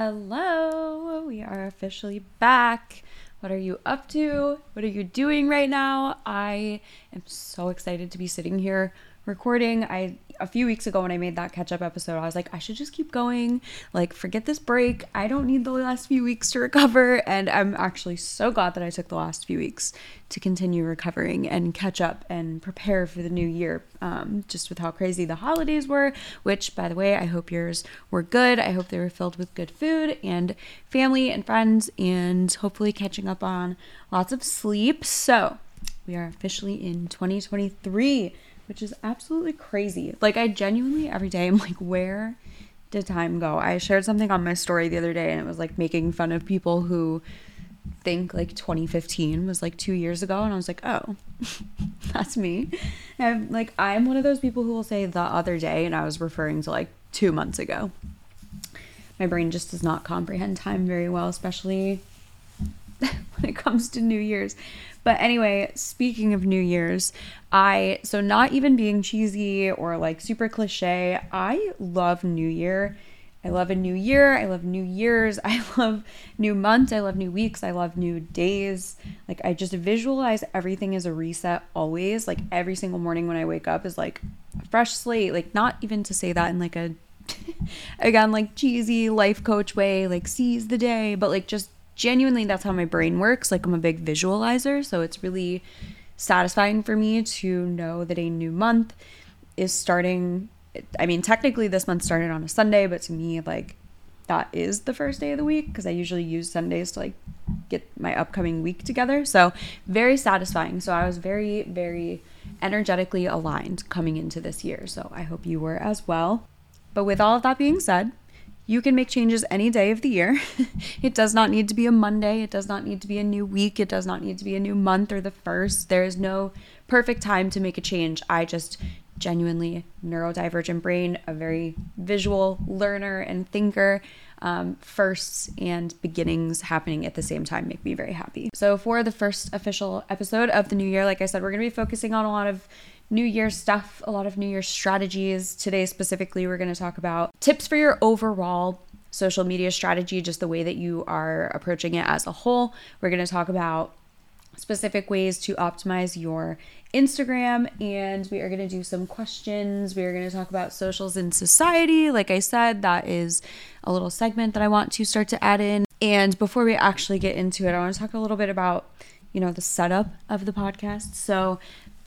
Hello, we are officially back. What are you up to? What are you doing right now? I am so excited to be sitting here recording. I a few weeks ago when I made that catch up episode, I was like, I should just keep going. Like, forget this break. I don't need the last few weeks to recover. And I'm actually so glad that I took the last few weeks to continue recovering and catch up and prepare for the new year. Um, just with how crazy the holidays were, which, by the way, I hope yours were good. I hope they were filled with good food and family and friends, and hopefully catching up on lots of sleep. So, we are officially in 2023 which is absolutely crazy. Like I genuinely every day I'm like, where did time go? I shared something on my story the other day and it was like making fun of people who think like 2015 was like two years ago and I was like, oh, that's me. And like I'm one of those people who will say the other day and I was referring to like two months ago. My brain just does not comprehend time very well, especially when it comes to New Year's. But anyway, speaking of New Year's, I so not even being cheesy or like super cliche, I love New Year. I love a new year. I love new years. I love new months. I love new weeks. I love new days. Like I just visualize everything as a reset always. Like every single morning when I wake up is like a fresh slate. Like not even to say that in like a again like cheesy life coach way, like seize the day, but like just genuinely that's how my brain works. Like I'm a big visualizer, so it's really satisfying for me to know that a new month is starting. I mean, technically this month started on a Sunday, but to me, like that is the first day of the week because I usually use Sundays to like get my upcoming week together. So, very satisfying. So, I was very, very energetically aligned coming into this year. So, I hope you were as well. But with all of that being said, you can make changes any day of the year. it does not need to be a Monday. It does not need to be a new week. It does not need to be a new month or the first. There is no perfect time to make a change. I just genuinely neurodivergent brain, a very visual learner and thinker. Um, firsts and beginnings happening at the same time make me very happy. So, for the first official episode of the new year, like I said, we're going to be focusing on a lot of New Year stuff, a lot of New Year strategies. Today, specifically, we're going to talk about tips for your overall social media strategy, just the way that you are approaching it as a whole. We're going to talk about specific ways to optimize your Instagram, and we are going to do some questions. We are going to talk about socials in society. Like I said, that is a little segment that I want to start to add in. And before we actually get into it, I want to talk a little bit about you know the setup of the podcast so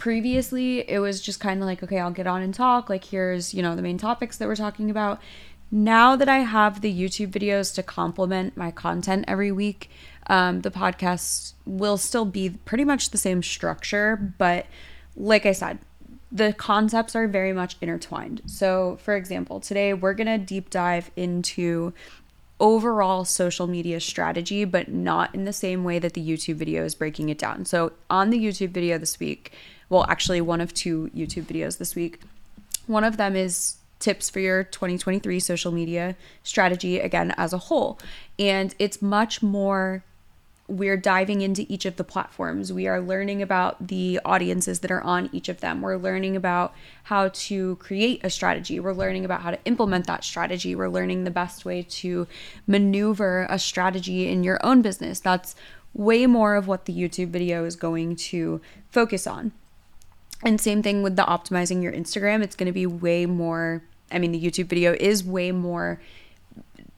previously it was just kind of like okay i'll get on and talk like here's you know the main topics that we're talking about now that i have the youtube videos to complement my content every week um, the podcast will still be pretty much the same structure but like i said the concepts are very much intertwined so for example today we're going to deep dive into overall social media strategy, but not in the same way that the YouTube video is breaking it down. So, on the YouTube video this week, well, actually, one of two YouTube videos this week. One of them is tips for your 2023 social media strategy, again, as a whole. And it's much more we're diving into each of the platforms. We are learning about the audiences that are on each of them. We're learning about how to create a strategy. We're learning about how to implement that strategy. We're learning the best way to maneuver a strategy in your own business. That's way more of what the YouTube video is going to focus on. And same thing with the optimizing your Instagram. It's going to be way more, I mean, the YouTube video is way more.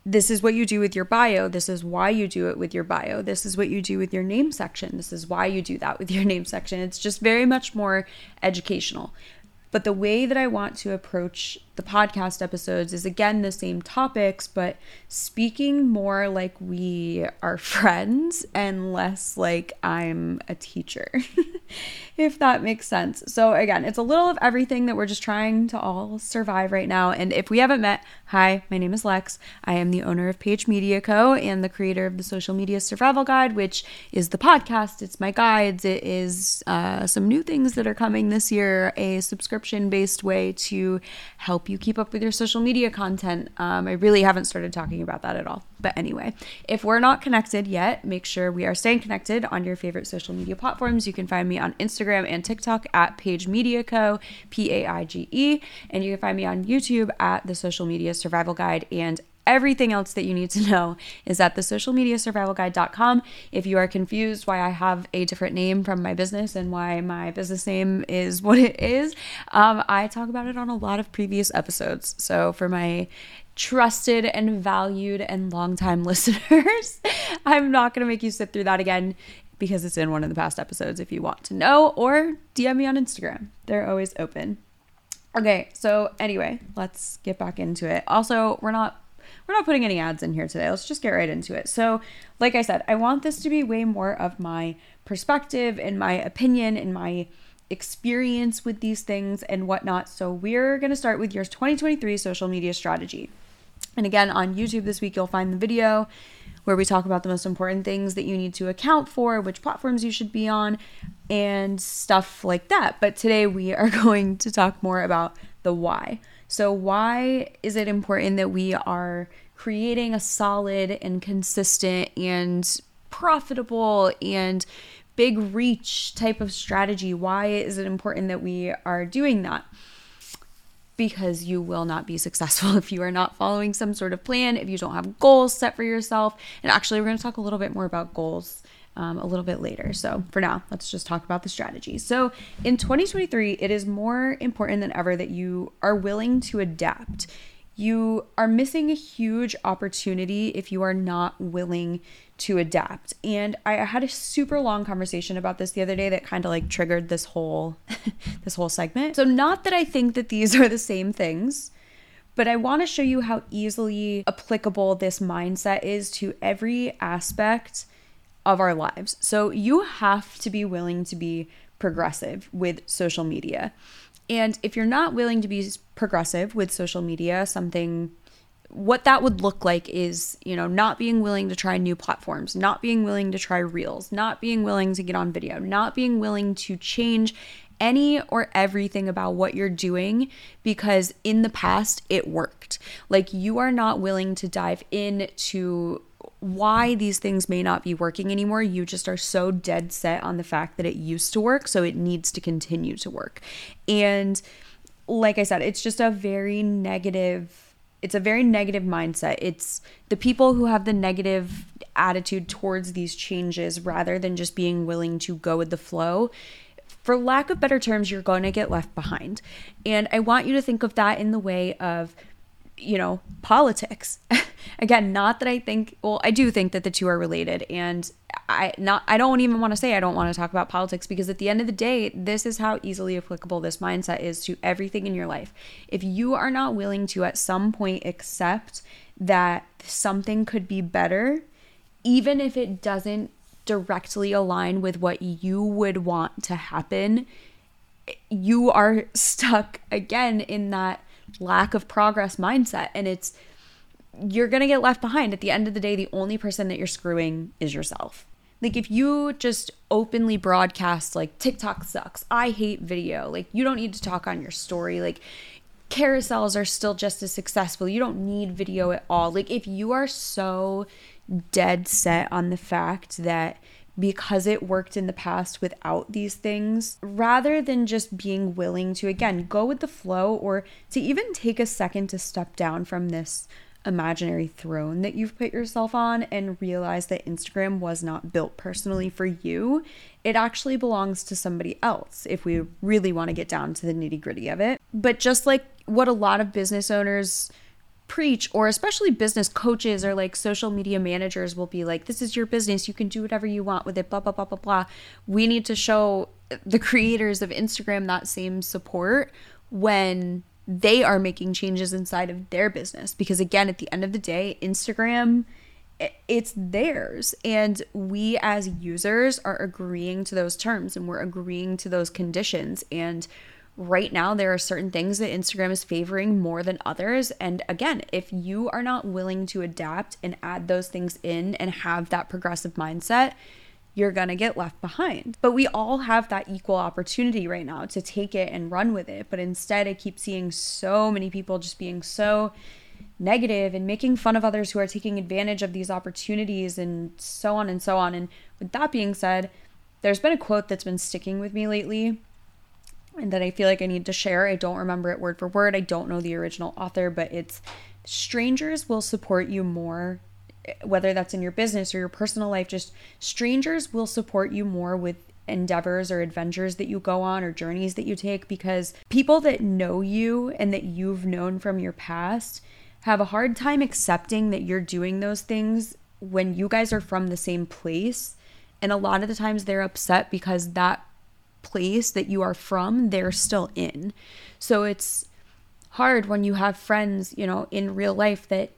This is what you do with your bio. This is why you do it with your bio. This is what you do with your name section. This is why you do that with your name section. It's just very much more educational. But the way that I want to approach the podcast episodes is again the same topics, but speaking more like we are friends and less like I'm a teacher, if that makes sense. So, again, it's a little of everything that we're just trying to all survive right now. And if we haven't met, hi, my name is Lex. I am the owner of Paige Media Co. and the creator of the Social Media Survival Guide, which is the podcast. It's my guides, it is uh, some new things that are coming this year, a subscription based way to help you keep up with your social media content. Um, I really haven't started talking about that at all. But anyway, if we're not connected yet, make sure we are staying connected on your favorite social media platforms. You can find me on Instagram and TikTok at Paige Media Co. P A I G E. And you can find me on YouTube at the Social Media Survival Guide and everything else that you need to know is at the socialmediasurvivalguide.com. If you are confused why I have a different name from my business and why my business name is what it is, um, I talk about it on a lot of previous episodes. So for my trusted and valued and longtime listeners, I'm not going to make you sit through that again because it's in one of the past episodes if you want to know, or DM me on Instagram. They're always open. Okay, so anyway, let's get back into it. Also, we're not we're not putting any ads in here today. Let's just get right into it. So, like I said, I want this to be way more of my perspective and my opinion and my experience with these things and whatnot. So, we're going to start with your 2023 social media strategy. And again, on YouTube this week, you'll find the video where we talk about the most important things that you need to account for, which platforms you should be on, and stuff like that. But today we are going to talk more about the why. So, why is it important that we are creating a solid and consistent and profitable and big reach type of strategy? Why is it important that we are doing that? because you will not be successful if you are not following some sort of plan, if you don't have goals set for yourself. And actually, we're going to talk a little bit more about goals um, a little bit later. So, for now, let's just talk about the strategy. So, in 2023, it is more important than ever that you are willing to adapt. You are missing a huge opportunity if you are not willing to adapt. And I had a super long conversation about this the other day that kind of like triggered this whole this whole segment. So not that I think that these are the same things, but I want to show you how easily applicable this mindset is to every aspect of our lives. So you have to be willing to be progressive with social media. And if you're not willing to be progressive with social media, something what that would look like is, you know, not being willing to try new platforms, not being willing to try reels, not being willing to get on video, not being willing to change any or everything about what you're doing because in the past it worked. Like you are not willing to dive into why these things may not be working anymore. You just are so dead set on the fact that it used to work, so it needs to continue to work. And like I said, it's just a very negative it's a very negative mindset. It's the people who have the negative attitude towards these changes rather than just being willing to go with the flow. For lack of better terms, you're going to get left behind. And I want you to think of that in the way of you know, politics. Again, not that I think, well, I do think that the two are related and I not I don't even want to say I don't want to talk about politics because at the end of the day, this is how easily applicable this mindset is to everything in your life. If you are not willing to at some point accept that something could be better, even if it doesn't directly align with what you would want to happen, you are stuck again in that lack of progress mindset and it's you're going to get left behind at the end of the day the only person that you're screwing is yourself like if you just openly broadcast like TikTok sucks, I hate video, like you don't need to talk on your story, like carousels are still just as successful. You don't need video at all. Like if you are so dead set on the fact that because it worked in the past without these things, rather than just being willing to, again, go with the flow or to even take a second to step down from this imaginary throne that you've put yourself on and realize that Instagram was not built personally for you. It actually belongs to somebody else if we really want to get down to the nitty gritty of it. But just like what a lot of business owners preach, or especially business coaches or like social media managers will be like, this is your business, you can do whatever you want with it, blah, blah, blah, blah, blah. We need to show the creators of Instagram that same support when they are making changes inside of their business. Because again at the end of the day Instagram it's theirs. And we as users are agreeing to those terms and we're agreeing to those conditions. And right now there are certain things that Instagram is favoring more than others and again if you are not willing to adapt and add those things in and have that progressive mindset you're to get left behind. But we all have that equal opportunity right now to take it and run with it. But instead, I keep seeing so many people just being so negative and making fun of others who are taking advantage of these opportunities and so on and so on. And with that being said, there's been a quote that's been sticking with me lately and that I feel like I need to share. I don't remember it word for word. I don't know the original author, but it's strangers will support you more whether that's in your business or your personal life just strangers will support you more with endeavors or adventures that you go on or journeys that you take because people that know you and that you've known from your past have a hard time accepting that you're doing those things when you guys are from the same place and a lot of the times they're upset because that place that you are from they're still in so it's hard when you have friends you know in real life that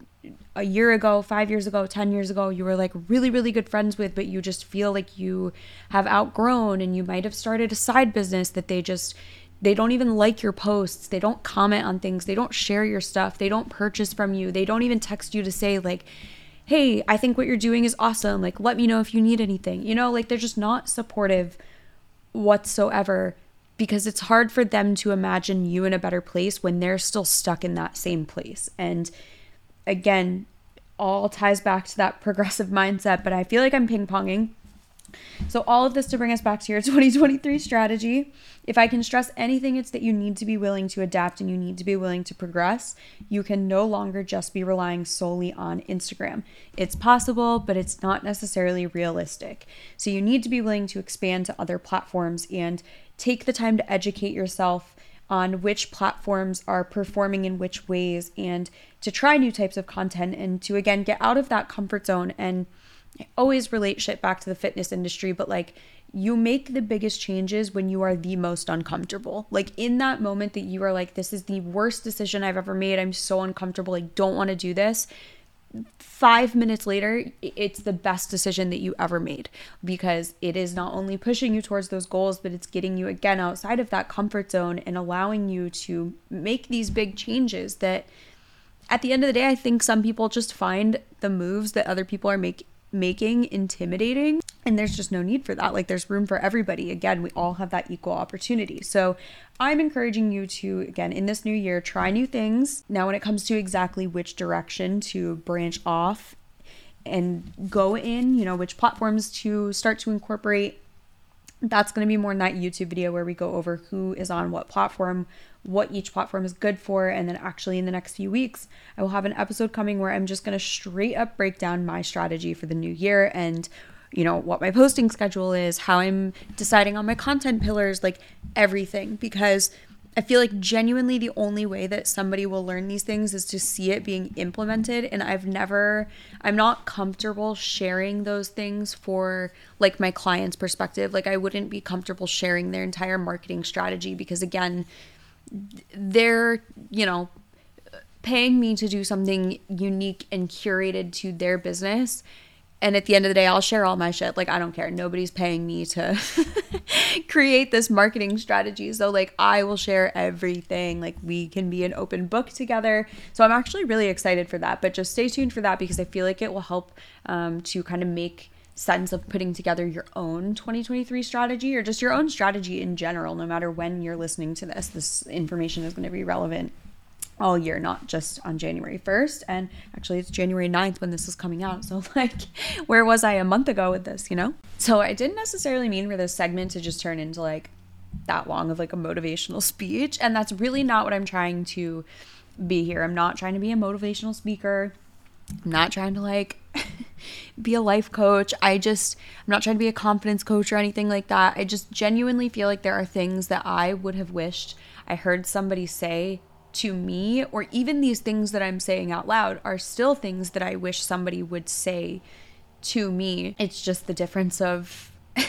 a year ago, five years ago, 10 years ago, you were like really, really good friends with, but you just feel like you have outgrown and you might have started a side business that they just, they don't even like your posts. They don't comment on things. They don't share your stuff. They don't purchase from you. They don't even text you to say, like, hey, I think what you're doing is awesome. Like, let me know if you need anything. You know, like they're just not supportive whatsoever because it's hard for them to imagine you in a better place when they're still stuck in that same place. And, again, all ties back to that progressive mindset, but I feel like I'm ping ponging. So, all of this to bring us back to your 2023 strategy. If I can stress anything, it's that you need to be willing to adapt and you need to be willing to progress. You can no longer just be relying solely on Instagram. It's possible, but it's not necessarily realistic. So, you need to be willing to expand to other platforms and take the time to educate yourself on which platforms are performing in which ways and to try new types of content and to again get out of that comfort zone and always relate shit back to the fitness industry but like you make the biggest changes when you are the most uncomfortable. Like in that moment that you are like, this is the worst decision I've ever made. I'm so uncomfortable. I don't want to do this five minutes later, it's the best decision that you ever made because it is not only pushing you towards those goals, but it's getting you again outside of that comfort zone and allowing you to make these big changes that at the end of the day, I think some people just find the moves that other people are making making intimidating and there's just no need for that. Like there's room for everybody. Again we all have that equal opportunity. So i'm encouraging you to again in this new year try new things. Now when it comes to exactly which direction to branch off and go in you know which platforms to start to incorporate that's going to be more in that YouTube video where we go over who is on what platform, what each platform is good for, and then actually in the next few weeks, I will have an episode coming where I'm just going to straight up break down my strategy for the new year and you know what my posting schedule is, how I'm deciding on my content pillars, like everything because I feel like genuinely the only way that somebody will learn these things is to see it being implemented. And I've never, I'm not comfortable sharing those things for like my client's perspective. Like, I wouldn't be comfortable sharing their entire marketing strategy because, again, they're, you know, paying me to do something unique and curated to their business and at the end of the day, I'll share all my shit. Like, I don't care. Nobody's paying me to create this marketing strategy. So, like, I will share everything. Like, we can be an open book together. So, I'm actually really excited for that. But just stay tuned for that because I feel like it will help um, to kind of make sense of putting together your own 2023 strategy or just your own strategy in general. No matter when you're listening to this, this information is going to be relevant all year, not just on January 1st. And actually, it's January 9th when this is coming out. So, like, where was I a month ago with this, you know? So, I didn't necessarily mean for this segment to just turn into like that long of like a motivational speech. And that's really not what I'm trying to be here. I'm not trying to be a motivational speaker. I'm not trying to like be a life coach. I just, I'm not trying to be a confidence coach or anything like that. I just genuinely feel like there are things that I would have wished I heard somebody say to me, or even these things that I'm saying out loud, are still things that I wish somebody would say to me. It's just the difference of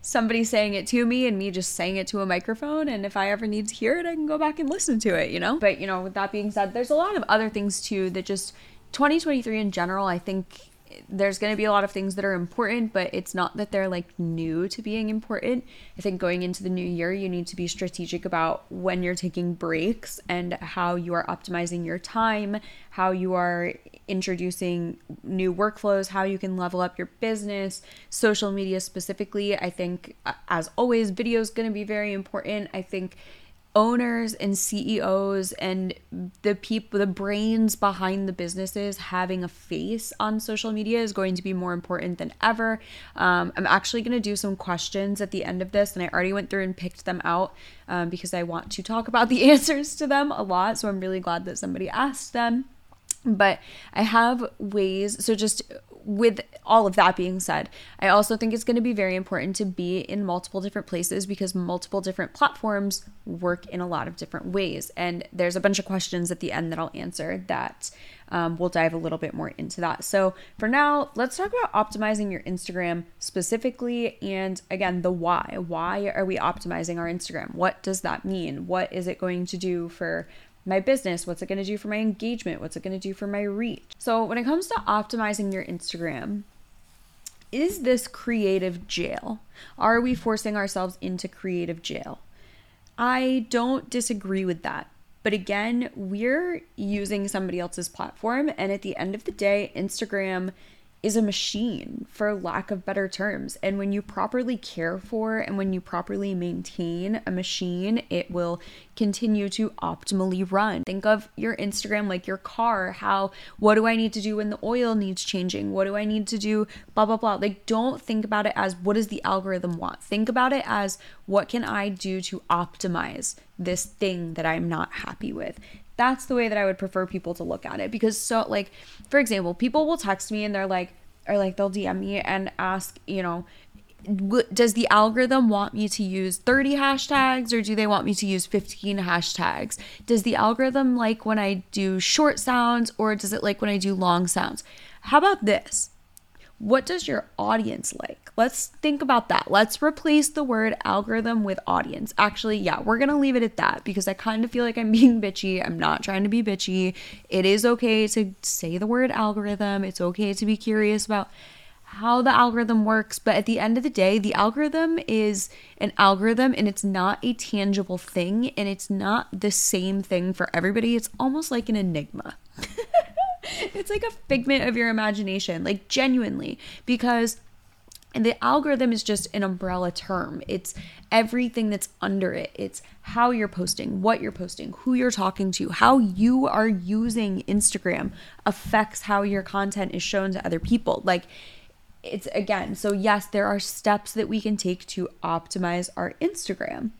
somebody saying it to me and me just saying it to a microphone. And if I ever need to hear it, I can go back and listen to it, you know? But, you know, with that being said, there's a lot of other things too that just 2023 in general, I think there's going to be a lot of things that are important, but it's not that they're like new to being important. I think going into the new year, you need to be strategic about when you're taking breaks and how you are optimizing your time, how you are introducing new workflows, how you can level up your business, social media specifically. I think, as always, video is going to be very important. I think owners and CEOs and the people the brains behind the businesses having a face on social media is going to be more important than ever. Um, I'm actually going to do some questions at the end of this and I already went through and picked them out um, because I want to talk about the answers to them a lot so I'm really glad that somebody asked them. But I have ways, so just with all of that being said, I also think it's going to be very important to be in multiple different places because multiple different platforms work in a lot of different ways. And there's a bunch of questions at the end that I'll answer that um, we'll dive a little bit more into that. So for now, let's talk about optimizing your Instagram specifically. And again, the why. Why are we optimizing our Instagram? What does that mean? What is it going to do for my business? What's it going to do for my engagement? What's it going to do for my reach? So, when it comes to optimizing your Instagram, is this creative jail? Are we forcing ourselves into creative jail? I don't disagree with that. But again, we're using somebody else's platform. And at the end of the day, Instagram is a machine, for lack of better terms. And when you properly care for and when you properly maintain a machine, it will continue to optimally run. Think of your Instagram like your car. How, what do I need to do when the oil needs changing? What do I need to do? Blah, blah, blah. Like, don't think about it as what does the algorithm want? Think about it as what can I do to optimize this thing that I'm not happy with? That's the way that I would prefer people to look at it because so like for example, people will text me and they're like or like they'll DM me and ask, you know, does the algorithm want me to use 30 hashtags or do they want me to use 15 hashtags? Does the algorithm like when I do short sounds or does it like when I do long sounds? How about this? What does your audience like? Let's think about that. Let's replace the word algorithm with audience. Actually, yeah, we're going to leave it at that because I kind of feel like I'm being bitchy. I'm not trying to be bitchy. It is okay to say the word algorithm. It's okay to be curious about how the algorithm works, but at the end of the day, the algorithm is an algorithm and it's not a tangible thing and it's not the same thing for everybody. It's almost like an enigma. it's like a figment of your imagination, like genuinely, because and the algorithm is just an umbrella term. It's everything that's under it. It's how you're posting, what you're posting, who you're talking to, how you are using Instagram affects how your content is shown to other people. Like, it's again, so yes, there are steps that we can take to optimize our Instagram.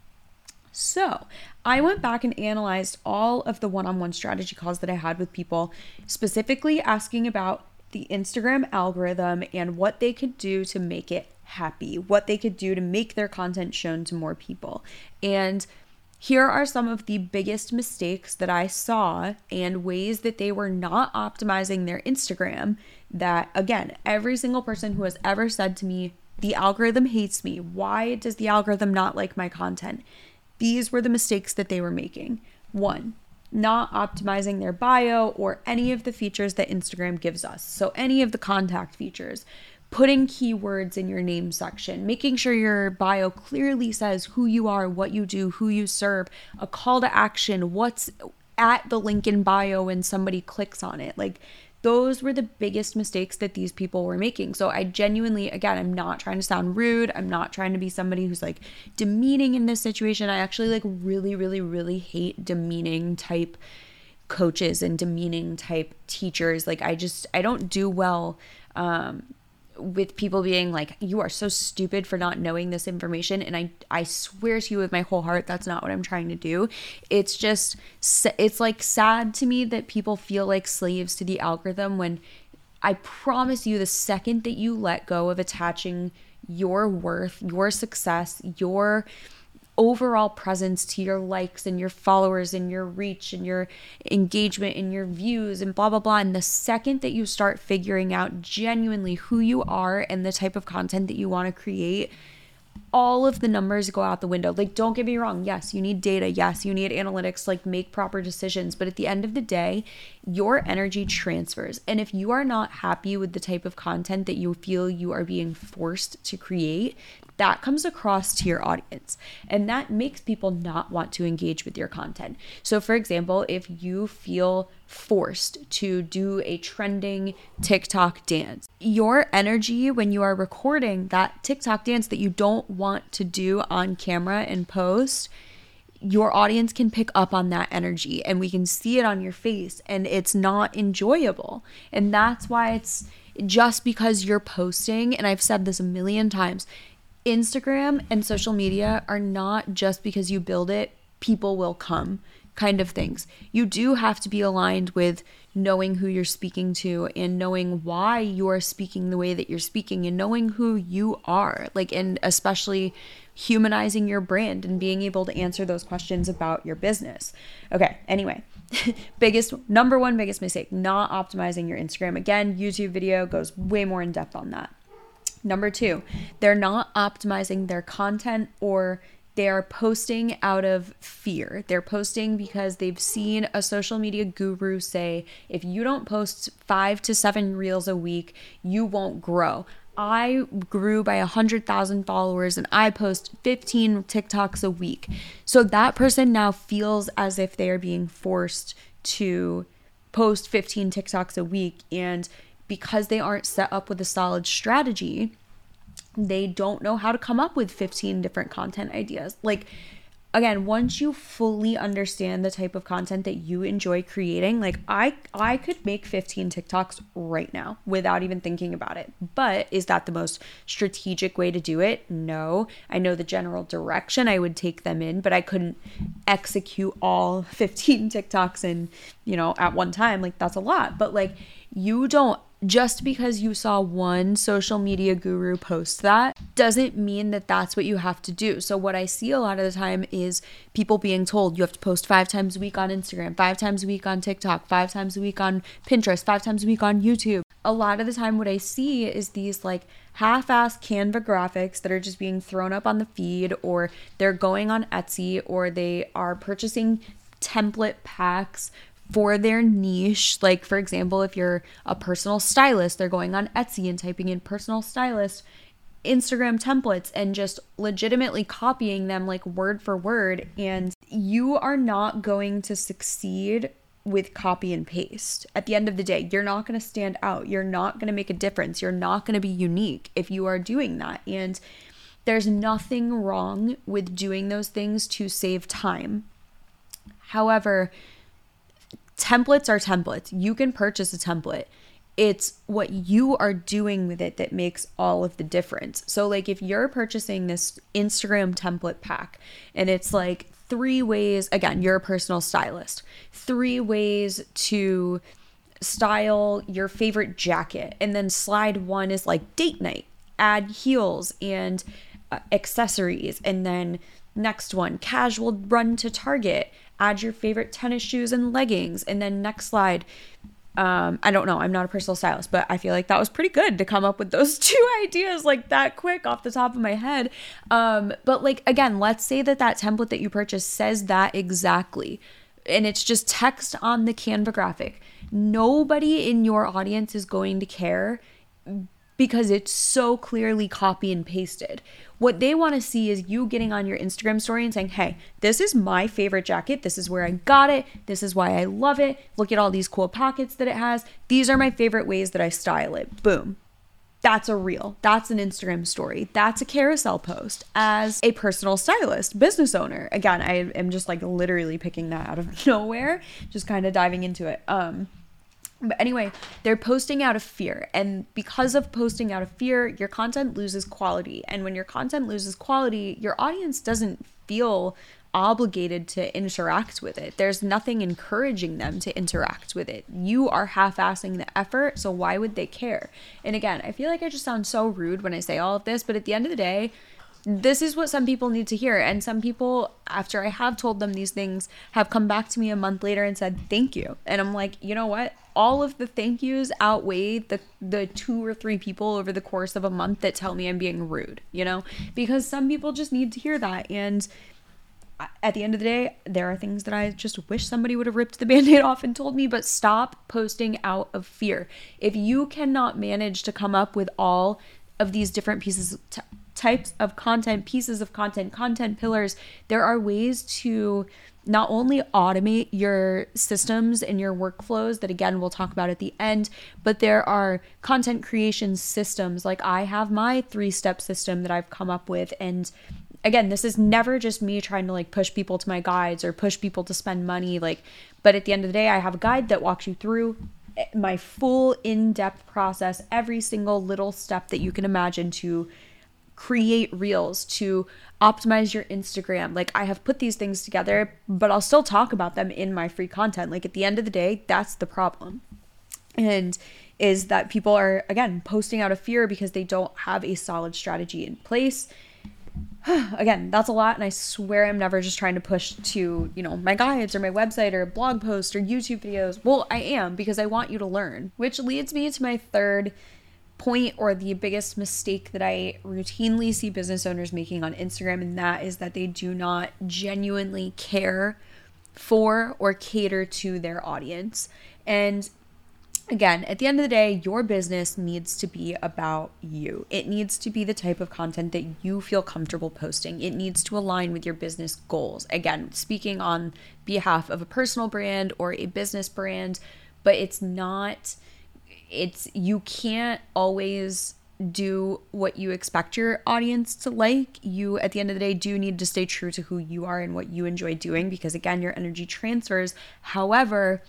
So, I went back and analyzed all of the one on one strategy calls that I had with people, specifically asking about the Instagram algorithm and what they could do to make it happy, what they could do to make their content shown to more people. And here are some of the biggest mistakes that I saw and ways that they were not optimizing their Instagram. That, again, every single person who has ever said to me, the algorithm hates me. Why does the algorithm not like my content? These were the mistakes that they were making. One, not optimizing their bio or any of the features that Instagram gives us. So, any of the contact features, putting keywords in your name section, making sure your bio clearly says who you are, what you do, who you serve, a call to action, what's at the link in bio when somebody clicks on it. Like, those were the biggest mistakes that these people were making. So I genuinely, again, I'm not trying to sound rude. I'm not trying to be somebody who's like demeaning in this situation. I actually like really, really, really hate demeaning type coaches and demeaning type teachers. Like I just, I don't do well um, with people being like you are so stupid for not knowing this information and i i swear to you with my whole heart that's not what i'm trying to do. It's just it's like sad to me that people feel like slaves to the algorithm when i promise you the second that you let go of attaching your worth your success your overall presence to your likes and your followers and your reach and your engagement and your views and blah, blah, blah. And the second that you start figuring out genuinely who you are and the type of content that you want to create, all of the numbers go out the window. Like, don't get me wrong. Yes, you need data. Yes, you need analytics, like, make proper decisions. But at the end of the day, your energy transfers. And if you are not happy with the type of content that you feel you are being forced to create, that comes across to your audience and that makes people not want to engage with your content. So, for example, if you feel forced to do a trending TikTok dance, your energy when you are recording that TikTok dance that you don't want to do on camera and post your audience can pick up on that energy and we can see it on your face and it's not enjoyable. And that's why it's just because you're posting, and I've said this a million times, Instagram and social media are not just because you build it, people will come kind of things. You do have to be aligned with knowing who you're speaking to and knowing why you are speaking the way that you're speaking and knowing who you are. Like, and especially humanizing your brand and being able to answer those questions about your business. Okay, anyway, biggest number one biggest mistake not optimizing your Instagram. Again, YouTube video goes way more in depth on that. Number two, they're not optimizing their content or they are posting out of fear. They're posting because they've seen a social media guru say if you don't post five to seven reels a week, you won't grow. I grew by 100,000 followers and I post 15 TikToks a week. So that person now feels as if they are being forced to post 15 TikToks a week. And because they aren't set up with a solid strategy, they don't know how to come up with 15 different content ideas. Like, again once you fully understand the type of content that you enjoy creating like i i could make 15 tiktoks right now without even thinking about it. But is that the most strategic way to do it? No. I know the general direction i would take them in but i couldn't execute all 15 tiktoks in you know at one time. Like that's a lot. But like you don't just because you saw one social media guru post that doesn't mean that that's what you have to do. So, what I see a lot of the time is people being told you have to post five times a week on Instagram, five times a week on TikTok, five times a week on Pinterest, five times a week on YouTube. A lot of the time, what I see is these like half ass Canva graphics that are just being thrown up on the feed, or they're going on Etsy, or they are purchasing template packs for their niche. Like, for example, if you're a personal stylist, they're going on Etsy and typing in personal stylist Instagram templates and just legitimately copying them like word for word. And you are not going to succeed with copy and paste. At the end of the day, you're not going to stand out. You're not going to make a difference. You're not going to be unique if you are doing that. And there's nothing wrong with doing those things to save time. However, templates are templates. You can purchase a template. It's what you are doing with it that makes all of the difference. So, like, if you're purchasing this Instagram template pack and it's like three ways, again, you're a personal stylist, three ways to style your favorite jacket. And then slide one is like date night, add heels and uh, accessories. And then next one, casual run to Target, add your favorite tennis shoes and leggings. And then next slide, um, I don't know, I'm not a personal stylist, but I feel like that was pretty good to come up with those two ideas like that quick off the top of my head. Um, but like, again, let's say that that template that you purchased says that exactly, and it's just text on the Canva graphic. Nobody in your audience is going to care because it's so clearly copy and pasted. What they want to see is you getting on your Instagram story and saying, hey, this is my favorite jacket. This is where I got it. This is why I love it. Look at all these cool pockets that it has. These are my favorite ways that I style it. Boom. That's a reel. That's an Instagram story. That's a carousel post as a personal stylist, business owner. Again, I am just like literally picking that out of nowhere, just kind of diving into it. Um, but anyway, they're posting out of fear. And because of posting out of fear, your content loses quality. And when your content loses quality, your audience doesn't feel obligated to interact with it. There's nothing encouraging them to interact with it. You are half assing the effort, so why would they care? And again, I feel like I just sound so rude when I say all of this, but at the end of the day, this is what some people need to hear. And some people, after I have told them these things, have come back to me a month later and said, Thank you. And I'm like, you know what? all of the thank yous outweigh the the two or three people over the course of a month that tell me I'm being rude, you know? Because some people just need to hear that and at the end of the day, there are things that I just wish somebody would have ripped the band aid off and told me, but stop posting out of fear. If you cannot manage to come up with all of these different pieces, types of content, pieces of content, content pillars, there are ways to not only automate your systems and your workflows that again we'll talk about at the end but there are content creation systems. Like i have my three step system that i've come up with and again this is never just me trying to like push people to my guides or push people to spend money like but at the end of the day i have a guide that walks you through eh, my full in-depth process every single little step that you can imagine to create reels, to optimize your Instagram. Like I have put these things together, but I'll still talk about them in my free content. Like at the end of the day, that's the problem. And is that people are again posting out of fear because they don't have a solid strategy in place. again, that's a lot and I swear I'm never just trying to push to, you know, my guides or my website or blog posts or YouTube videos. Well, I am because I want you to learn, which leads me to my third point or the biggest mistake that I routinely see business owners making on Instagram, and that is that they do not genuinely care for or cater to their audience. And again, at the end of the day, your business needs to be about you. It needs to be the type of content that you feel comfortable posting. It needs to align with your business goals. Again, speaking on behalf of a personal brand or a business brand, but it's not it's you can't always do what you expect your audience to like. You, at the end of the day, do need to stay true to who you are and what you enjoy doing because, again, your energy transfers. However,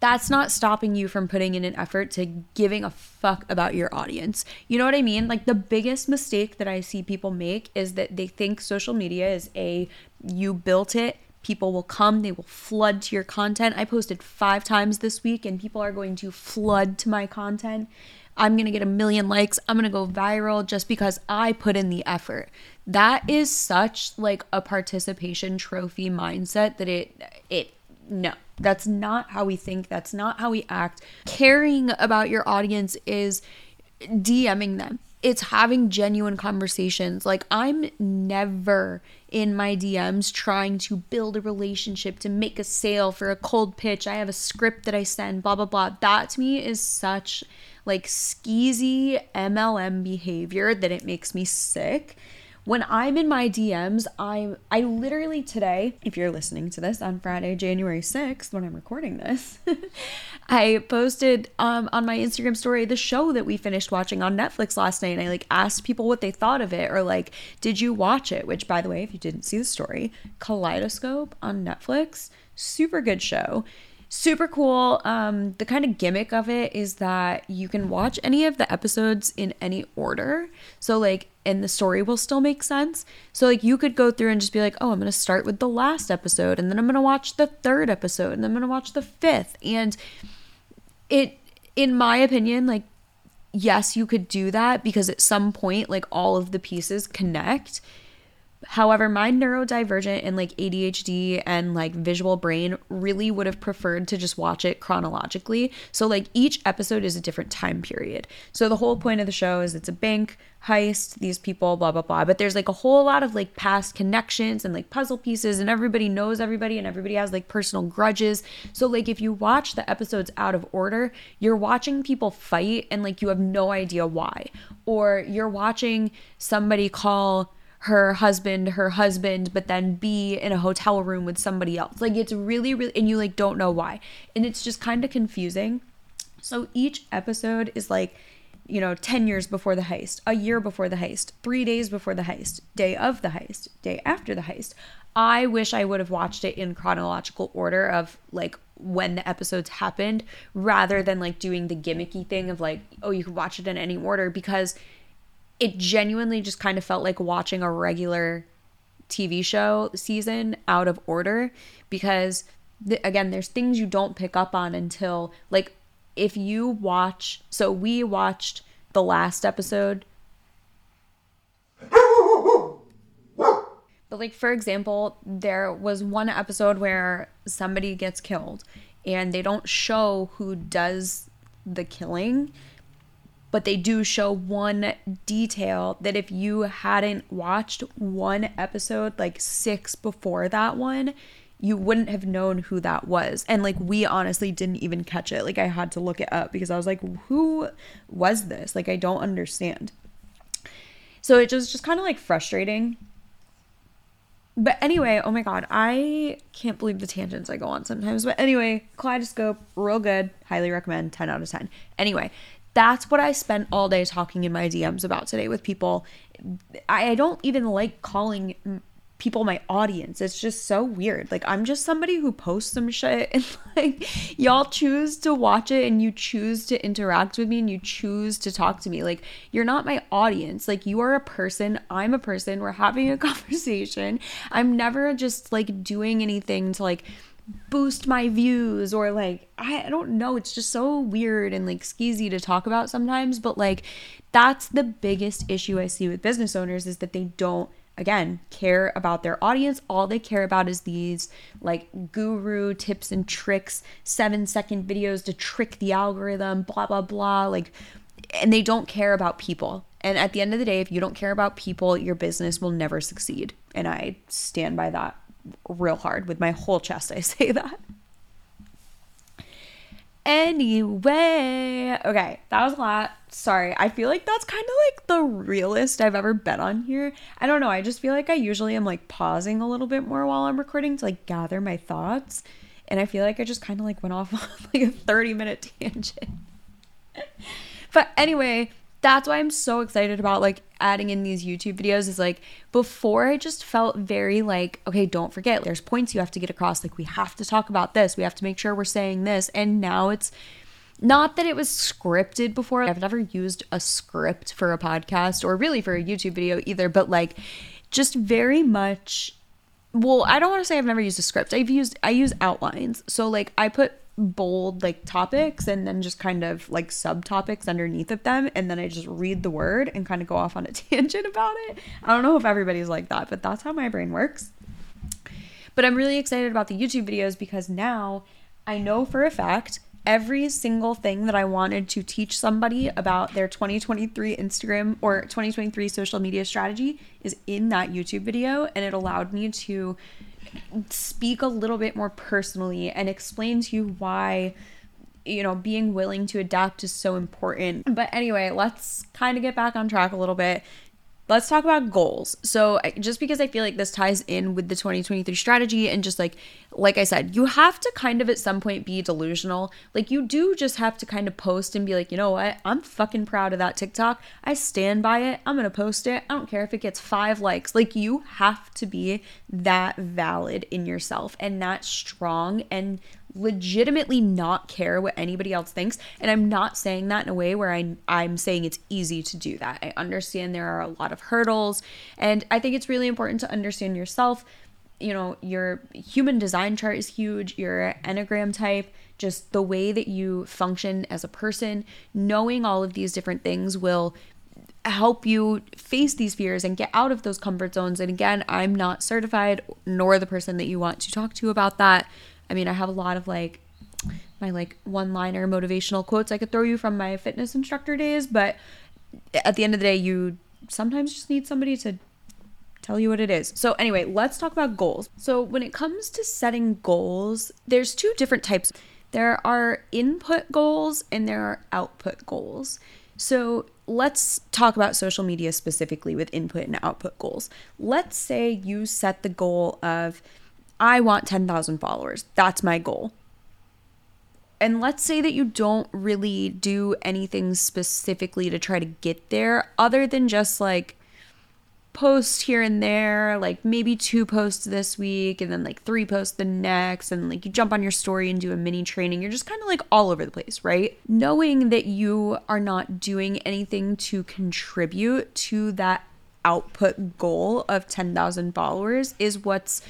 that's not stopping you from putting in an effort to giving a fuck about your audience. You know what I mean? Like, the biggest mistake that I see people make is that they think social media is a you built it, People will come, they will flood to your content. I posted five times this week, and people are going to flood to my content. I'm going to get a million likes. I'm going to go viral just because I put in the effort. That is such like a participation trophy mindset that it it no. That's not how we think. That's not how we act. Caring about your audience is DMing them it's having genuine conversations. Like, I'm never in my DMs trying to build a relationship to make a sale for a cold pitch. I have a script that I send, blah, blah, blah. That to me is such like skeezy MLM behavior that it makes me sick when I'm in my DMs, I'm I literally today, if you're listening to this on Friday, January 6th, when I'm recording this, I posted um, on my Instagram story the show that we finished watching on Netflix last night. And I like asked people what they thought of it or like, did you watch it? Which by the way, if you didn't see the story, Kaleidoscope on Netflix, super good show super cool. Um, the kind of gimmick of it is that you can watch any of the episodes in any order. So, like, and the story will still make sense. So, like, you could go through and just be like, oh, I'm going to start with the last episode, and then I'm going to watch the third episode, and then I'm going to watch the fifth. And it, in my opinion, like, yes, you could do that because at some point, like, all of the pieces connect However, my neurodivergent and like ADHD and like visual brain really would have preferred to just watch it chronologically. So, like, each episode is a different time period. So, the whole point of the show is it's a bank heist, these people, blah, blah, blah. But there's like a whole lot of like past connections and like puzzle pieces, and everybody knows everybody, and everybody has like personal grudges. So, like, if you watch the episodes out of order, you're watching people fight and like you have no idea why. Or you're watching somebody call her husband her husband but then be in a hotel room with somebody else. Like it's really really and you like don't know why. And it's just kind of confusing. So each episode is like you know 10 years before the heist a year before the heist 3 days before the heist day of the heist day after the heist. I wish i would have watched it in chronological order of like when the episodes happened rather than like doing the gimmicky thing of like oh you can watch it in any order because it genuinely just kind of felt like watching a regular TV show season out of order because th- again there's things you don't pick up on until like if you watch so we watched the last episode. But like for example there was one episode where somebody gets killed and they don't show who does the killing but they do show one detail that if you hadn't watched one episode, like six before that one, you wouldn't have known who that was. And like, we honestly didn't even catch it. Like, I had to look it up because I was like, who was this? Like, I don't understand. So it was just kind of like frustrating. But anyway, oh my god, I can't believe the tangents I go on sometimes. But anyway, Kaleidoscope, real good. Highly recommend. 10 out of 10. Anyway, that's what I spent all day talking in my DMs about today with people. I, don't even like calling people my audience. It's just so weird. Like I'm just somebody who posts some shit and like y'all choose to watch it and you choose to interact with me and you choose to talk to me. Like you're not my audience. Like you are a person, I'm a person. We're having a conversation. I'm never just like doing anything to like boost my views or like I, I don't know. It's just so weird and like skeezy to talk about sometimes but like that's the biggest issue i see with business owners is that they don't again care about their audience. All they care about is these like guru tips and tricks 7 second videos to trick the algorithm blah blah blah like and they don't care about people. And at the end of the day if you don't care about people your business will never succeed. And i stand by that real hard with my whole chest i say that Anyway, okay, that was a lot. Sorry, I feel like that's kind of like the realest I've ever been on here. I don't know, I just feel like I usually am like pausing a little bit more while I'm recording to like gather my thoughts. And I feel like I just kind of like went off on like a 30 minute tangent. but anyway, that's why I'm so excited about like adding in these YouTube videos is like before I just felt very like, okay, don't forget, there's points you have to get across. Like, we have to talk about this. We have to make sure we're saying this. And now it's not that it was scripted before. I've never used a script for a podcast or really for a YouTube video either, but like just very much well, I don't want to say I've never used a script. I've used I use outlines. So like I put bold like topics and then just kind of like subtopics underneath of them and then I just read the word and kind of go off on a tangent about it. I don't know if everybody's like that, but that's how my brain works. But I'm really excited about the YouTube videos because now I know for a fact every single thing that I wanted to teach somebody about their 2023 Instagram or 2023 social media strategy is in that YouTube video and it allowed me to speak a little bit more personally and explain to you why you know being willing to adapt is so important. But anyway let's kind of get back on track a little bit let's talk about goals. So, just because I feel like this ties in with the 2023 strategy, and just like, like I said, you have to kind of at some point be delusional. Like, you do just have to kind of post and be like, you know what? I'm fucking proud of that TikTok. I stand by it. I'm going to post it. I don't care if it gets five likes. Like, you have to be that valid in yourself and that strong and legitimately not care what anybody else thinks. And i'm not saying that in a way where I, i'm saying it's easy to do that. I understand there are a lot of hurdles. And i think it's really important to understand yourself. You know your human design chart is huge your enneagram type just the way that you function as a person knowing all of these different things will help you face these fears and get out of those comfort zones. And again i'm not certified nor the person that you want to talk to about that I mean, I have a lot of like my like one liner motivational quotes I could throw you from my fitness instructor days, but at the end of the day, you sometimes just need somebody to tell you what it is. So, anyway, let's talk about goals. So, when it comes to setting goals, there's two different types. There are input goals and there are output goals. So, let's talk about social media specifically with input and output goals. Let's say you set the goal of I want 10,000 followers. That's my goal. And let's say that you don't really do anything specifically to try to get there other than just like post here and there, like maybe two posts this week and then like three posts the next, and like you jump on your story and do a mini training. You're just kind of like all over the place, right? Knowing that you are not doing anything to contribute to that output goal of 10,000 followers is what's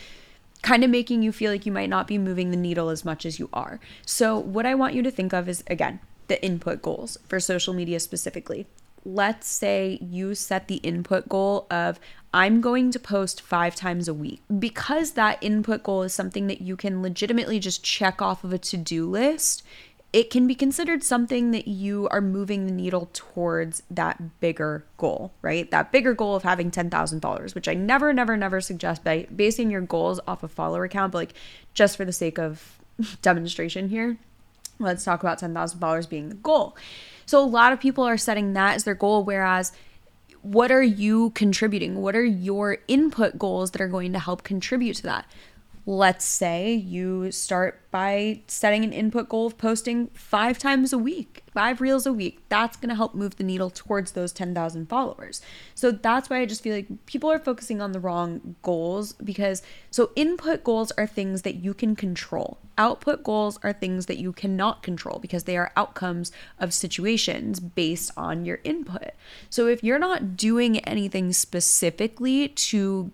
kind of making you feel like you might not be moving the needle as much as you are. So, what I want you to think of is again, the input goals for social media specifically. Let's say you set the input goal of I'm going to post five times a week. Because that input goal is something that you can legitimately just check off of a to do list, it can be considered something that you are moving the needle towards that bigger goal, right? That bigger goal of having 10,000 followers, which I never, never, never suggest by basing your goals off a follower count, but like just for the sake of demonstration here, let's talk about 10,000 followers being the goal. So a lot of people are setting that as their goal, whereas what are you contributing? What are your input goals that are going to help contribute to that? Let's say you start by setting an input goal of posting five times a week, five reels a week. That's going to help move the needle towards those 10,000 followers. So that's why I just feel like people are focusing on the wrong goals because so input goals are things that you can control. Output goals are things that you cannot control because they are outcomes of situations based on your input. So if you're not doing anything specifically to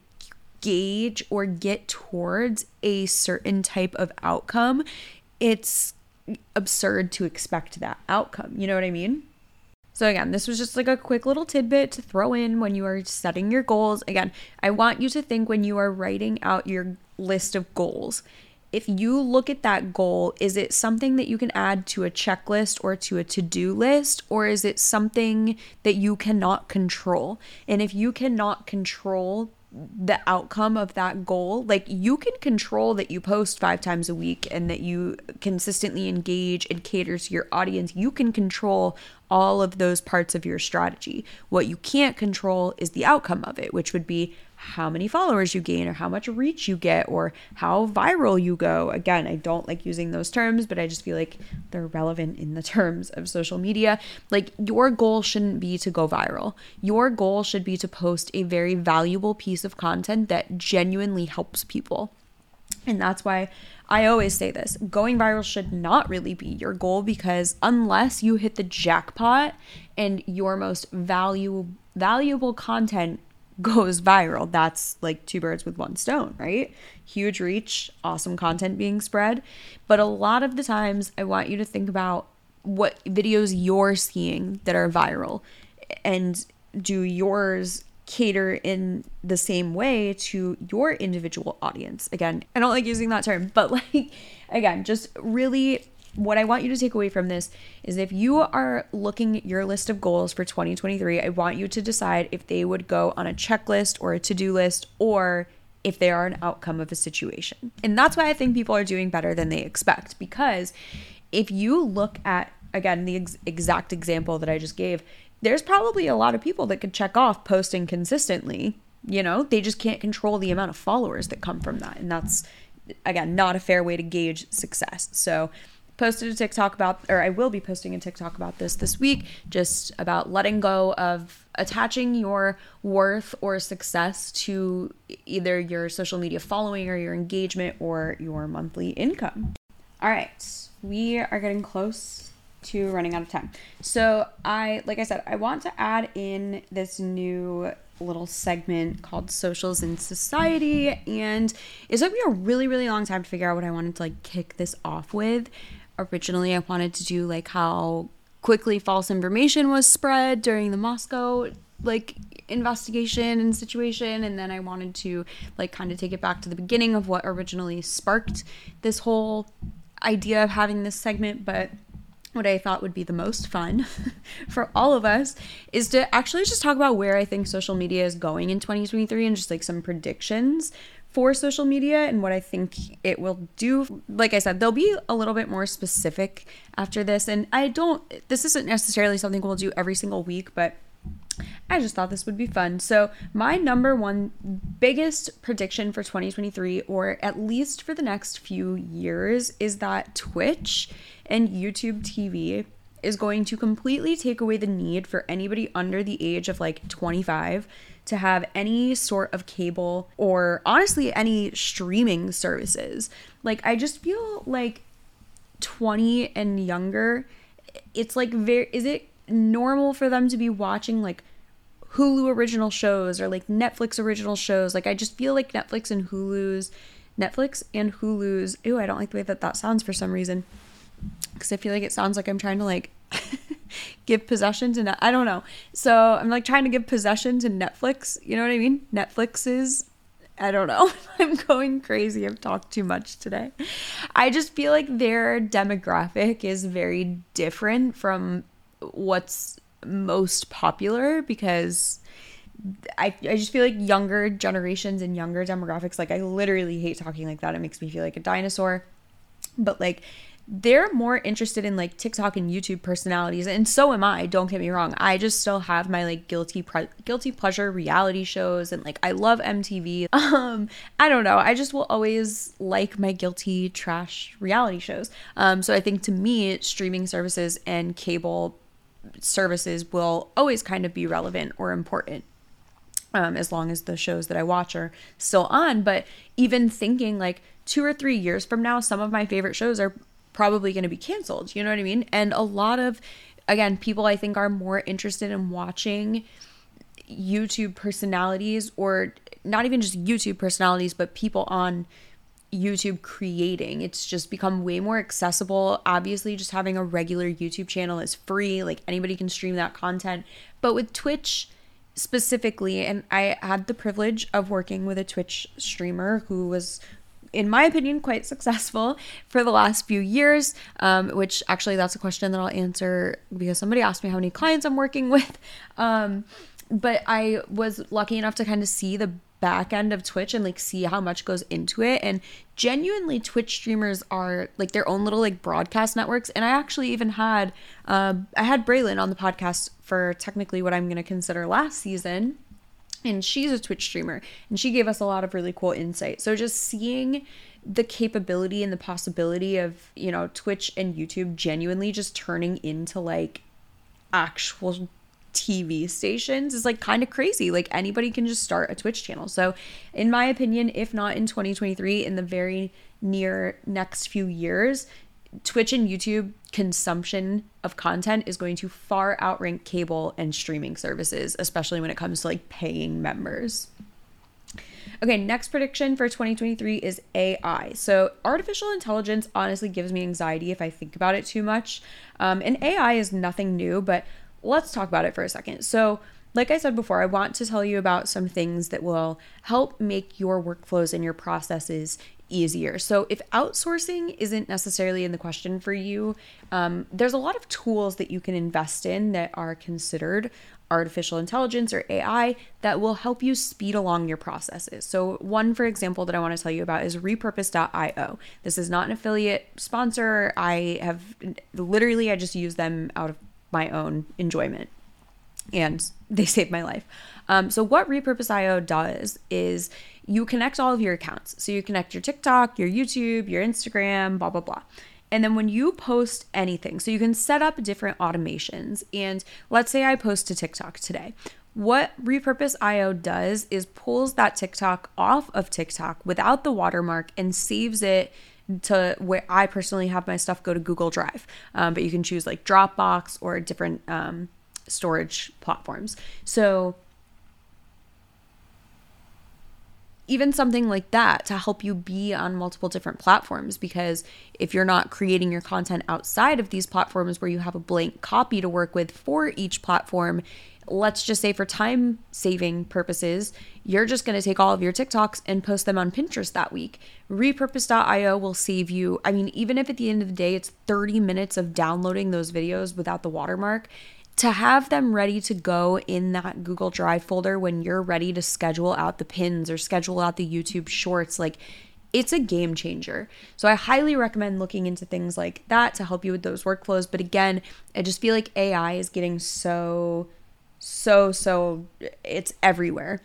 gauge or get towards a certain type of outcome, it's absurd to expect that outcome. You know what I mean? So, again, this was just like a quick little tidbit to throw in when you are setting your goals. Again, I want you to think when you are writing out your list of goals. If you look at that goal, is it something that you can add to a checklist or to a to do list, or is it something that you cannot control? And if you cannot control the outcome of that goal. Like you can control that you post five times a week and that you consistently engage and cater to your audience. You can control all of those parts of your strategy. What you can't control is the outcome of it, which would be how many followers you gain or how much reach you get or how viral you go. Again, I don't like using those terms, but I just feel like they're relevant in the terms of social media. Like your goal shouldn't be to go viral. Your goal should be to post a very valuable piece of content that genuinely helps people. And that's why I always say this going viral should not really be your goal because unless you hit the jackpot and your most value, valuable content goes viral. That's like two birds with one stone, right? Huge reach, awesome content being spread. But a lot of the times, I want you to think about what videos you're seeing that are viral and do yours cater in the same way to your individual audience. Again, I don't like using that term, but like, again, just really what I want you to take away from this is if you are looking at your list of goals for 2023, I want you to decide if they would go on a checklist or a to do list or if they are an outcome of a situation. And that's why I think people are doing better than they expect because if you look at, again, the ex- exact example that I just gave, there's probably a lot of people that could check off posting consistently. You know, they just can't control the amount of followers that come from that. And that's, again, not a fair way to gauge success. So, posted a TikTok about, or I will be posting a TikTok about this this week, just about letting go of attaching your worth or success to either your social media following or your engagement or your monthly income. All right, we are getting close to running out of time. So, I, like I said, I want to add in this new little segment called socials in society and it took me a really really long time to figure out what i wanted to like kick this off with originally I wanted to do like how quickly false information was spread during the Moscow like investigation and situation. And then I wanted to like kind of take it back to the beginning of what originally sparked this whole idea of having this segment. But what I thought would be the most fun for all of us is to actually just talk about where I think social media is going in 2023 and just like some predictions for social media and what I think it will do. Like I said, they'll be a little bit more specific after this. And I don't, this isn't necessarily something we'll do every single week, but I just thought this would be fun. So, my number one biggest prediction for 2023, or at least for the next few years, is that Twitch and YouTube TV is going to completely take away the need for anybody under the age of like 25 to have any sort of cable or honestly any streaming services. Like I just feel like 20 and younger it's like very is it normal for them to be watching like Hulu original shows or like Netflix original shows? Like I just feel like Netflix and Hulu's Netflix and Hulu's. Ew, I don't like the way that that sounds for some reason. Cuz I feel like it sounds like I'm trying to like give possession to I don't know. So I'm like trying to give possession to Netflix. You know what I mean? Netflix is I don't know. I'm going crazy. I've talked too much today. I just feel like their demographic is very different from what's most popular because I, I just feel like younger generations and younger demographics, like I literally hate talking like that. It makes me feel like a dinosaur. But like they're more interested in like TikTok and YouTube personalities, and so am I. Don't get me wrong. I just still have my like guilty pre- guilty pleasure reality shows, and like I love MTV. Um, I don't know. I just will always like my guilty trash reality shows. Um, so I think to me, streaming services and cable services will always kind of be relevant or important. Um, as long as the shows that I watch are still on. But even thinking like two or three years from now, some of my favorite shows are probably going to be canceled. You know what I mean? And a lot of, again, people I think are more interested in watching YouTube personalities or not even just YouTube personalities, but people on YouTube creating. It's just become way more accessible. Obviously, just having a regular YouTube channel is free, like anybody can stream that content. But with Twitch, specifically, and I had the privilege of working with a Twitch streamer who was in my opinion, quite successful for the last few years. Um, which actually, that's a question that I'll answer because somebody asked me how many clients I'm working with. Um, but I was lucky enough to kind of see the back end of Twitch and like see how much goes into it. And genuinely, Twitch streamers are like their own little like broadcast networks. And I actually even had, uh, I had Braylon on the podcast for technically what I'm going to consider last season and she's a Twitch streamer and she gave us a lot of really cool insight. So just seeing the capability and the possibility of, you know, Twitch and YouTube genuinely just turning into like actual TV stations is like kind of crazy. Like anybody can just start a Twitch channel. So, in my opinion, if not in 2023, in the very near next few years, Twitch and YouTube consumption of content is going to far outrank cable and streaming services, especially when it comes to like paying members. Okay, next prediction for 2023 is AI. So, artificial intelligence honestly gives me anxiety if I think about it too much. Um, and AI is nothing new, but let's talk about it for a second. So, like I said before, I want to tell you about some things that will help make your workflows and your processes easier. So, if outsourcing isn't necessarily in the question for you, um, there's a lot of tools that you can invest in that are considered artificial intelligence or AI that will help you speed along your processes. So, one, for example, that I want to tell you about is repurpose.io. This is not an affiliate sponsor. I have literally, I just use them out of my own enjoyment and they saved my life. Um, so, what repurpose.io does is you connect all of your accounts. So you connect your TikTok, your YouTube, your Instagram, blah, blah, blah. And then when you post anything, so you can set up different automations. And let's say I post to TikTok today. What Repurpose IO does is pulls that TikTok off of TikTok without the watermark and saves it to where I personally have my stuff go to Google Drive. Um, but you can choose like Dropbox or different um, storage platforms. So even something like that to help you be on multiple different platforms because if you're not creating your content outside of these platforms where you have a blank copy to work with for each platform let's just say for time saving purposes you're just going to take all of your TikToks and post them on Pinterest that week. Repurpose.io will save you i mean even if at the end of the day it's 30 minutes of downloading those videos without the watermark to have them ready to go in that Google Drive folder when you're ready to schedule out the pins or schedule out the YouTube shorts, like it's a game changer. So I highly recommend looking into things like that to help you with those workflows. But again, I just feel like AI is getting so, so, so, it's everywhere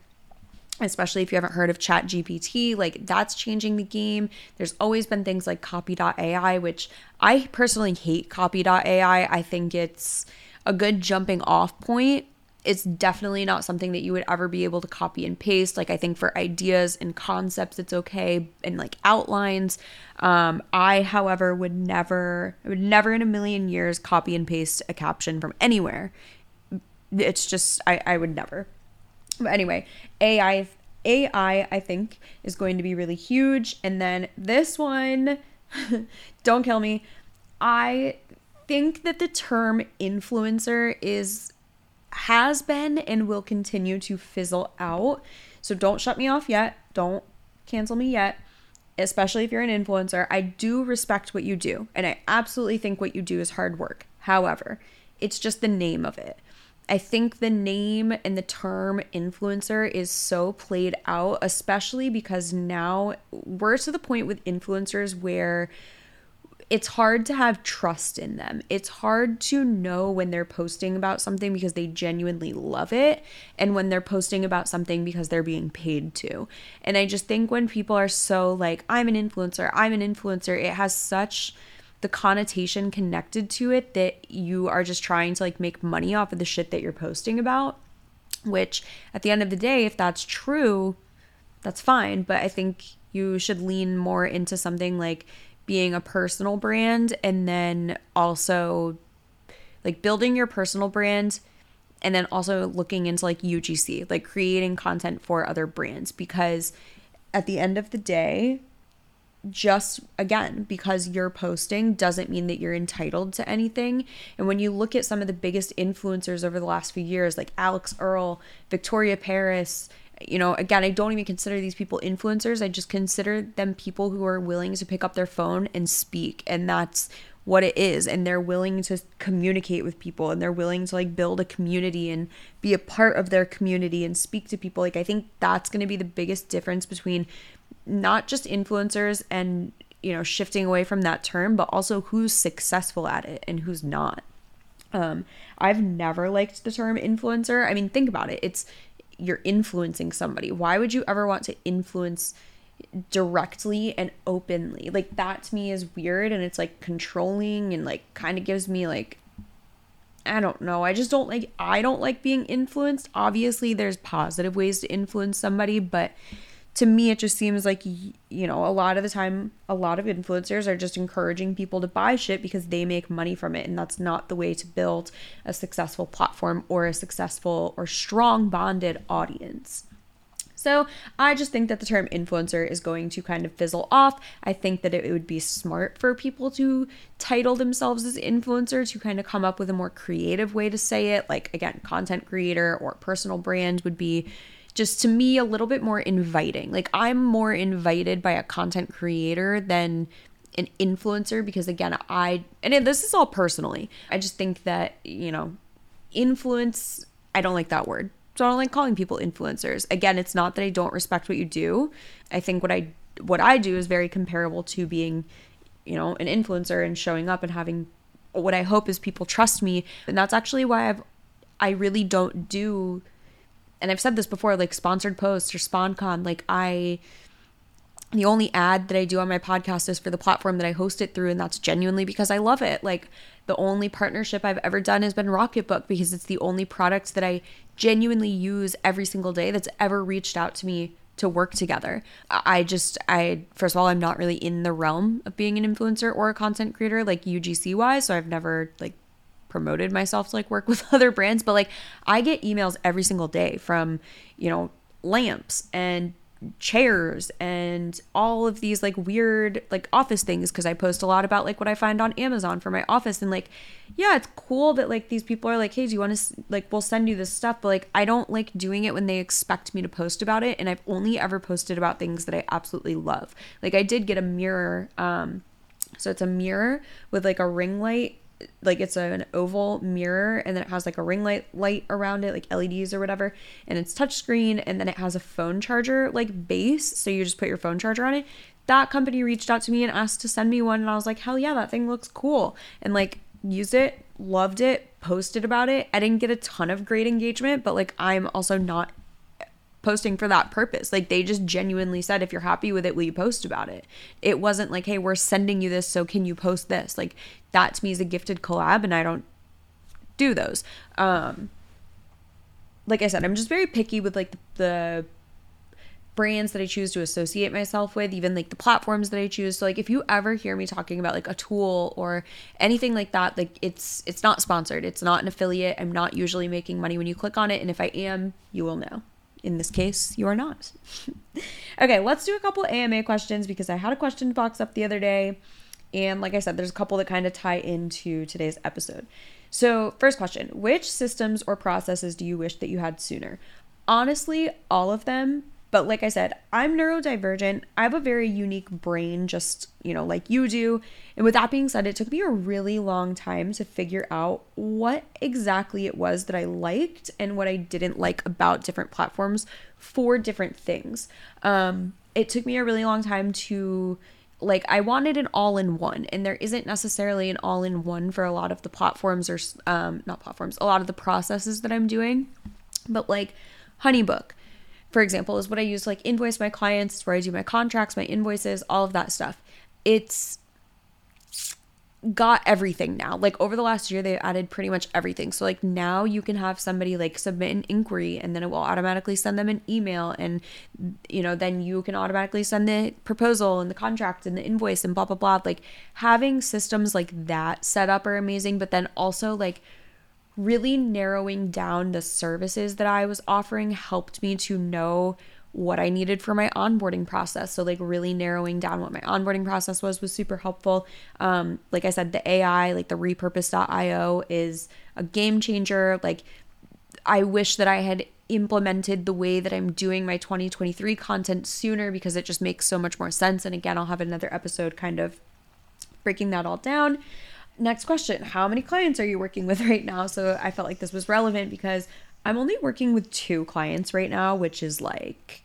especially if you haven't heard of chat gpt like that's changing the game there's always been things like copy.ai which i personally hate copy.ai i think it's a good jumping off point. It's definitely not something that you would ever be able to copy and paste. Like I think for ideas and concepts, it's okay, and like outlines. Um, I, however, would never, I would never in a million years copy and paste a caption from anywhere. It's just I, I would never. But anyway, AI AI I think is going to be really huge. And then this one, don't kill me. I think that the term influencer is has been and will continue to fizzle out. So don't shut me off yet. Don't cancel me yet. Especially if you're an influencer, I do respect what you do, and I absolutely think what you do is hard work. However, it's just the name of it. I think the name and the term influencer is so played out, especially because now we're to the point with influencers where it's hard to have trust in them. It's hard to know when they're posting about something because they genuinely love it and when they're posting about something because they're being paid to. And I just think when people are so like, I'm an influencer, I'm an influencer, it has such the connotation connected to it that you are just trying to like make money off of the shit that you're posting about. Which at the end of the day, if that's true, that's fine. But I think you should lean more into something like being a personal brand and then also like building your personal brand and then also looking into like UGC, like creating content for other brands because at the end of the day, just again, because you're posting doesn't mean that you're entitled to anything. And when you look at some of the biggest influencers over the last few years, like Alix Earle, Victoria Paris, you know, again, I don't even consider these people influencers. I just consider them people who are willing to pick up their phone and speak. And that's what it is. And they're willing to communicate with people and they're willing to like build a community and be a part of their community and speak to people. Like, I think that's going to be the biggest difference between not just influencers and, you know, shifting away from that term, but also who's successful at it and who's not. Um, I've never liked the term influencer. I mean, think about it. It's you're influencing somebody. Why would you ever want to influence directly and openly? Like that to me is weird and it's like controlling and like kind of gives me like I don't know. I just don't like I don't like being influenced. Obviously there's positive ways to influence somebody, but to me it just seems like you know a lot of the time a lot of influencers are just encouraging people to buy shit because they make money from it and that's not the way to build a successful platform or a successful or strong bonded audience so I just think that the term influencer is going to kind of fizzle off. I think that it would be smart for people to title themselves as influencer to kind of come up with a more creative way to say it. Like, again, content creator or personal brand would be just to me a little bit more inviting. Like I'm more invited by a content creator than an influencer because again, I and this is all personally. I just think that, you know, influence I don't like that word. So I don't like calling people influencers. Again, it's not that I don't respect what you do. I think what I what I do is very comparable to being, you know, an influencer and showing up and having what I hope is people trust me. And that's actually why I've I really don't do and I've said this before, like sponsored posts or SponCon, like I the only ad that I do on my podcast is for the platform that I host it through, and that's genuinely because I love it. Like the only partnership I've ever done has been Rocketbook because it's the only product that I genuinely use every single day that's ever reached out to me to work together. I just I first of all I'm not really in the realm of being an influencer or a content creator like UGC wise, so I've never like promoted myself to like work with other brands, but like I get emails every single day from, you know, lamps and chairs and all of these like weird like office things because I post a lot about like what I find on Amazon for my office and like yeah it's cool that like these people are like hey do you want to like we'll send you this stuff but like I don't like doing it when they expect me to post about it and I've only ever posted about things that I absolutely love. Like I did get a mirror um so it's a mirror with like a ring light like it's an oval mirror and then it has like a ring light light around it like LEDs or whatever and it's touchscreen and then it has a phone charger like base so you just put your phone charger on it. That company reached out to me and asked to send me one and I was like hell yeah that thing looks cool. And like used it loved it posted about it. I didn't get a ton of great engagement but like I'm also not posting for that purpose. Like they just genuinely said, if you're happy with it, will you post about it? It wasn't like, hey, we're sending you this, so can you post this? Like that to me is a gifted collab, and I don't do those. Um, like I said, I'm just very picky with like the, the brands that I choose to associate myself with, even like the platforms that I choose. So like if you ever hear me talking about like a tool or anything like that, like it's it's not sponsored. It's not an affiliate. I'm not usually making money when you click on it, and if I am, you will know in this case, you are not. okay, let's do a couple AMA questions because I had a question box up the other day. And like I said, there's a couple that kind of tie into today's episode. So, first question Which systems or processes do you wish that you had sooner? Honestly, all of them, but like I said, I'm neurodivergent. I have a very unique brain, just, you know, like you do. And with that being said, it took me a really long time to figure out what exactly it was that I liked and what I didn't like about different platforms for different things. Um, it took me a really long time to like I wanted an all in one, and there isn't necessarily an all in one for a lot of the platforms or um, not platforms, a lot of the processes that I'm doing. But like Honeybook, for example, is what I use to like invoice my clients, it's where I do my contracts, my invoices, all of that stuff. It's got everything now. Like over the last year, they added pretty much everything. So like now you can have somebody like submit an inquiry and then it will automatically send them an email and you know, then you can automatically send the proposal and the contract and the invoice and blah blah blah. Like having systems like that set up are amazing, but then also like really narrowing down the services that I was offering helped me to know what I needed for my onboarding process. So, like, really narrowing down what my onboarding process was was super helpful. Um, like I said, the AI, like the repurpose.io, is a game changer. Like, I wish that I had implemented the way that I'm doing my 2023 content sooner because it just makes so much more sense. And again, I'll have another episode kind of breaking that all down. Next question How many clients are you working with right now? So, I felt like this was relevant because I'm only working with two clients right now, which is like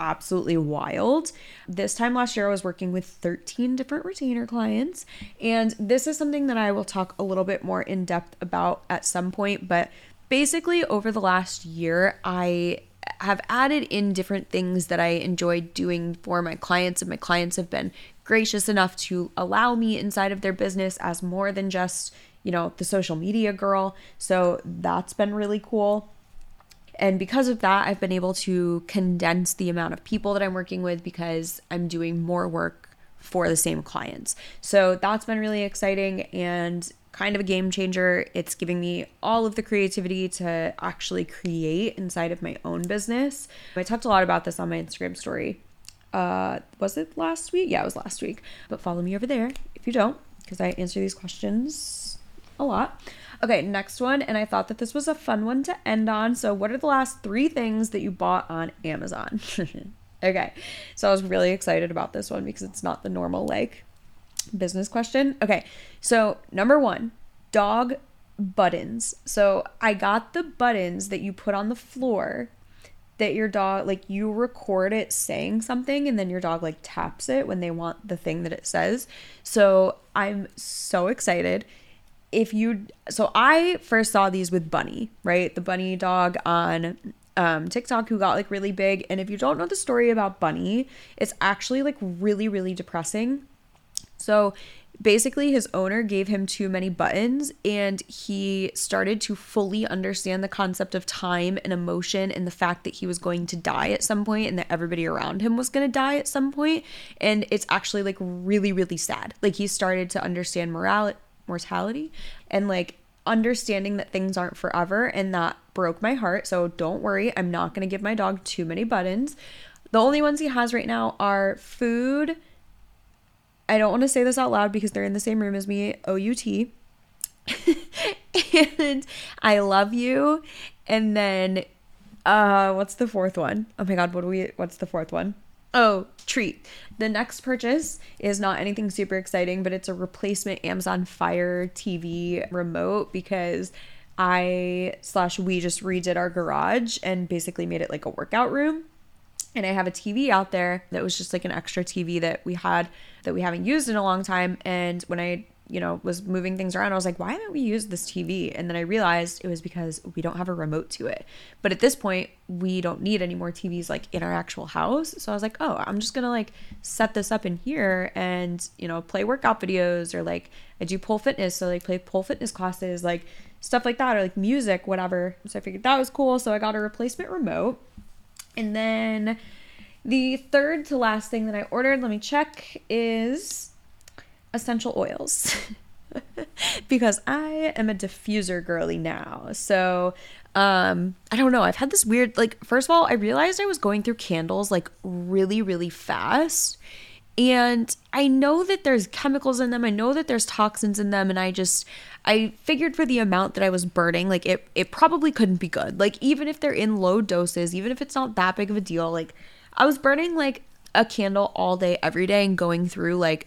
absolutely wild. This time last year, I was working with 13 different retainer clients. And this is something that I will talk a little bit more in depth about at some point. But basically, over the last year, I have added in different things that I enjoy doing for my clients, and my clients have been gracious enough to allow me inside of their business as more than just, you know, the social media girl. So that's been really cool. And because of that, I've been able to condense the amount of people that I'm working with because I'm doing more work for the same clients. So that's been really exciting and kind of a game changer. It's giving me all of the creativity to actually create inside of my own business. I talked a lot about this on my Instagram story. Uh, was it last week? Yeah, it was last week. But follow me over there if you don't, because I answer these questions a lot. Okay, next one. And I thought that this was a fun one to end on. So, what are the last three things that you bought on Amazon? okay, so I was really excited about this one because it's not the normal, like, business question. Okay, so number one, dog buttons. So, I got the buttons that you put on the floor that your dog like you record it saying something and then your dog like taps it when they want the thing that it says. So I'm so excited if you so I first saw these with Bunny, right? The bunny dog on um, TikTok who got like really big. And if you don't know the story about Bunny, it's actually like really, really depressing. So basically, his owner gave him too many buttons, and he started to fully understand the concept of time and emotion and the fact that he was going to die at some point and that everybody around him was going to die at some point. And it's actually like really, really sad. Like he started to understand morality mortality and like understanding that things aren't forever and that broke my heart. So don't worry, I'm not going to give my dog too many buttons. The only ones he has right now are food. I don't want to say this out loud because they're in the same room as me, OUT. and I love you. And then uh what's the fourth one? Oh my god, what do we what's the fourth one? Oh, treat. The next purchase is not anything super exciting, but it's a replacement Amazon Fire TV remote because I slash we just redid our garage and basically made it like a workout room. And I have a TV out there that was just like an extra TV that we had that we haven't used in a long time. And when I you know, was moving things around, I was like, why haven't we used this TV? And then I realized it was because we don't have a remote to it. But at this point, we don't need any more TVs like in our actual house. So I was like, oh, I'm just gonna like set this up in here and, you know, play workout videos or like I do pole fitness. So like play pole fitness classes, like stuff like that, or like music, whatever. So I figured that was cool. So I got a replacement remote. And then the third to last thing that I ordered, let me check, is essential oils because I am a diffuser girly now. So, um, I don't know. I've had this weird, like, first of all, I realized I was going through candles like really, really fast. And I know that there's chemicals in them. I know that there's toxins in them. And I just, I figured for the amount that I was burning, like, it, it probably couldn't be good. Like, even if they're in low doses, even if it's not that big of a deal, like, I was burning like a candle all day, every day, and going through like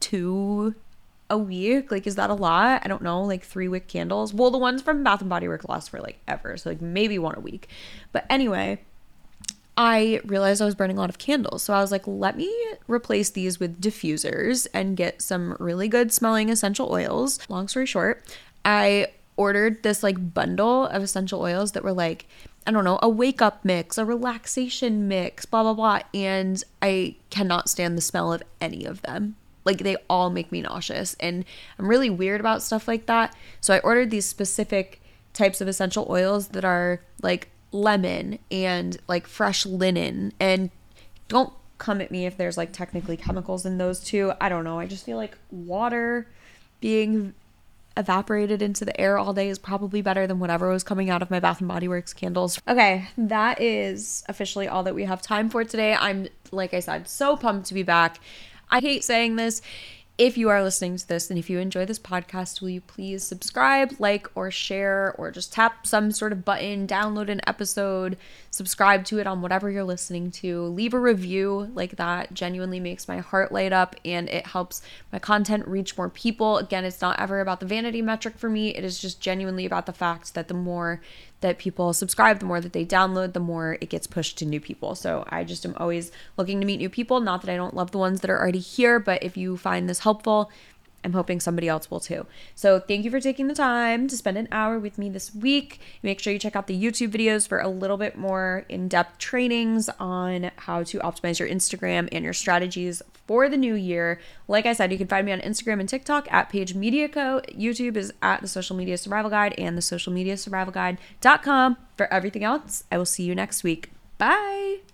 two a week. Like, is that a lot? I don't know. Like three wick candles. Well, the ones from Bath and Body Works last for like ever, so like maybe one a week. But anyway, I realized I was burning a lot of candles. So I was like, let me replace these with diffusers and get some really good smelling essential oils. Long story short, I ordered this like bundle of essential oils that were like, I don't know, a wake up mix, a relaxation mix, blah, blah, blah. And I cannot stand the smell of any of them. Like they all make me nauseous. And I'm really weird about stuff like that. So I ordered these specific types of essential oils that are like lemon and like fresh linen. And don't come at me if there's like technically chemicals in those too. I don't know. I just feel like water being evaporated into the air all day is probably better than whatever was coming out of my Bath and Body Works candles. Okay, that is officially all that we have time for today. I'm like I said, so pumped to be back. I hate saying this if you are listening to this and if you enjoy this podcast, will you please subscribe, like, or share, or just tap some sort of button, download an episode, subscribe to it on whatever you're listening to, leave a review like that genuinely makes my heart light up and it helps my content reach more people. Again, it's not ever about the vanity metric for me, it is just genuinely about the fact that the more that people subscribe, the more that they download, the more it gets pushed to new people. So I just am always looking to meet new people. Not that I don't love the ones that are already here, but if you find this helpful, I'm hoping somebody else will too. So, thank you for taking the time to spend an hour with me this week. Make sure you check out the YouTube videos for a little bit more in depth trainings on how to optimize your Instagram and your strategies for the new year. Like I said, you can find me on Instagram and TikTok at Paige Media Co. YouTube is at the Social Media Survival Guide and the Social Media Survival Guide.com. For everything else, I will see you next week. Bye.